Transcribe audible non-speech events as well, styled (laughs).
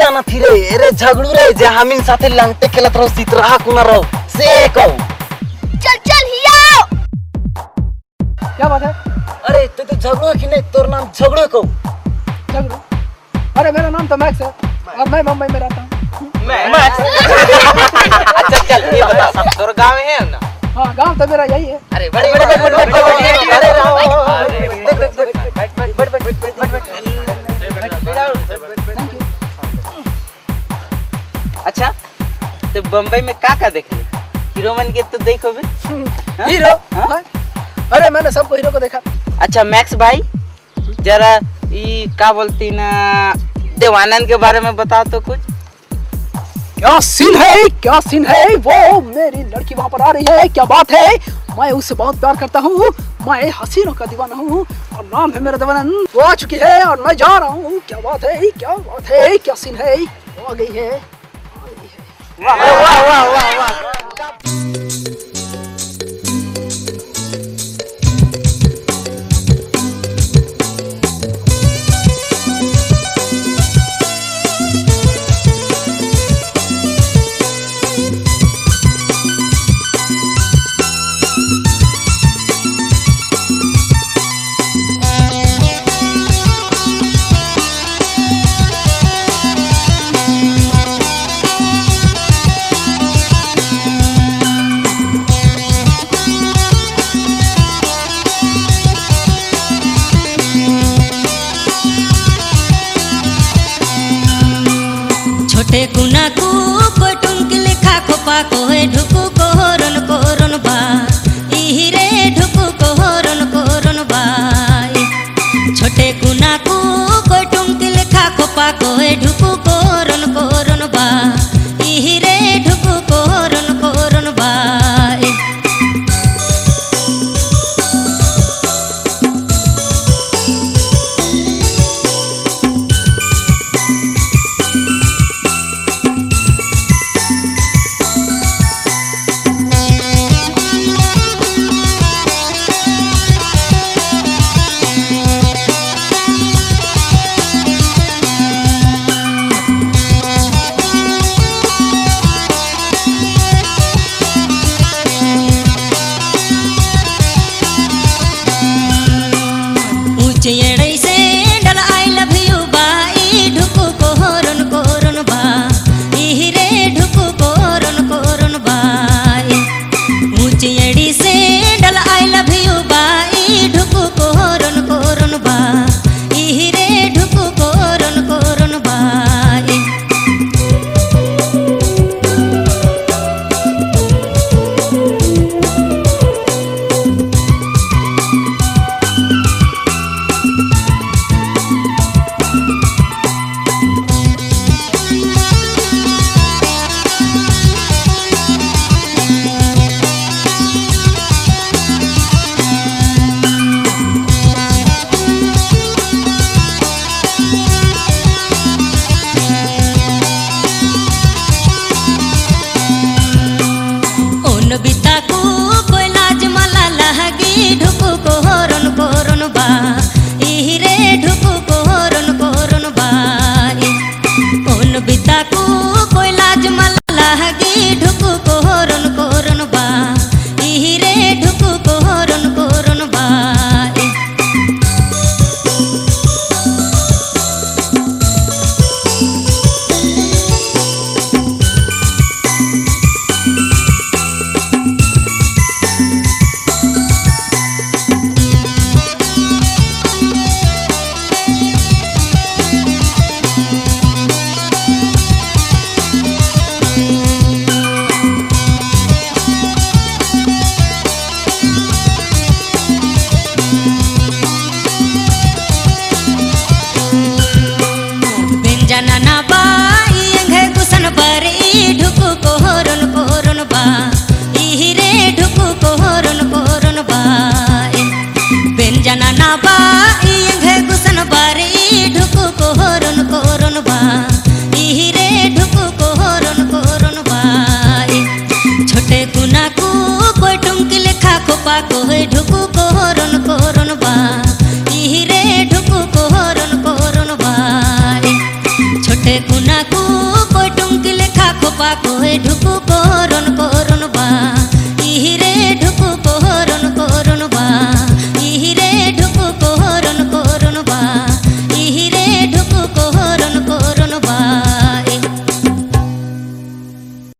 जाना थी रे अरे झगड़ू रे जे हमिन साथे लंगटे खेलत रहो सीत रहा कुना रहो। से कहू। चल चल हिया आओ। क्या बात है? अरे तू तो झगड़ू कि नहीं? तोर नाम झगड़ू कहू। झगड़ू? अरे मेरा नाम तो मैक्स है। और मैं मुंबई में रहता हूँ। (laughs) अच्छा चल ये बता। तोर गाँव है ना? हाँ गाँव तो मेरा यही है। अरे बड़े बड़े बड़े बड़े। बम्बई में का का देखे हीरो मन के तो देखो बे (laughs) हीरो? हाँ? अरे मैंने सबको हीरो को देखा। अच्छा मैक्स भाई जरा ई का बोलती ना देवानंद के बारे में बताओ तो कुछ। क्या सीन है? क्या सीन है? वो मेरी लड़की वहाँ पर आ रही है। क्या बात है? मैं उससे बहुत प्यार करता हूँ। मैं हसीनों का दीवाना हूँ। और नाम है मेरा दीवानंद। वो आ चुकी है और मैं जा रहा हूँ। क्या बात है? क्या बात है? क्या सीन है? वो आ गई है। आ गई है वाह वाह ঢুকুক চেড়াই সে ডাল আই লাভ ইউ বাই ঢুকু কোহরন কোহরন বাই রে ঢুকু কোহরন কোহরন বাই মুচেড়ি সে ବିତାକୁ କୋଇଲାଜ ମାଲା ଲାଗି ଢୁକୁ କୋହରନ କରନ ବା কই ঢুকু কোহরণ কোহরণ বা। ইহিরে ঢুকু কোহরণ কোহরণ বাই ছোটে কুনা কু কই টুঙ্কি লেখা খোপা কই ঢুকু কোহরণ কোহরণ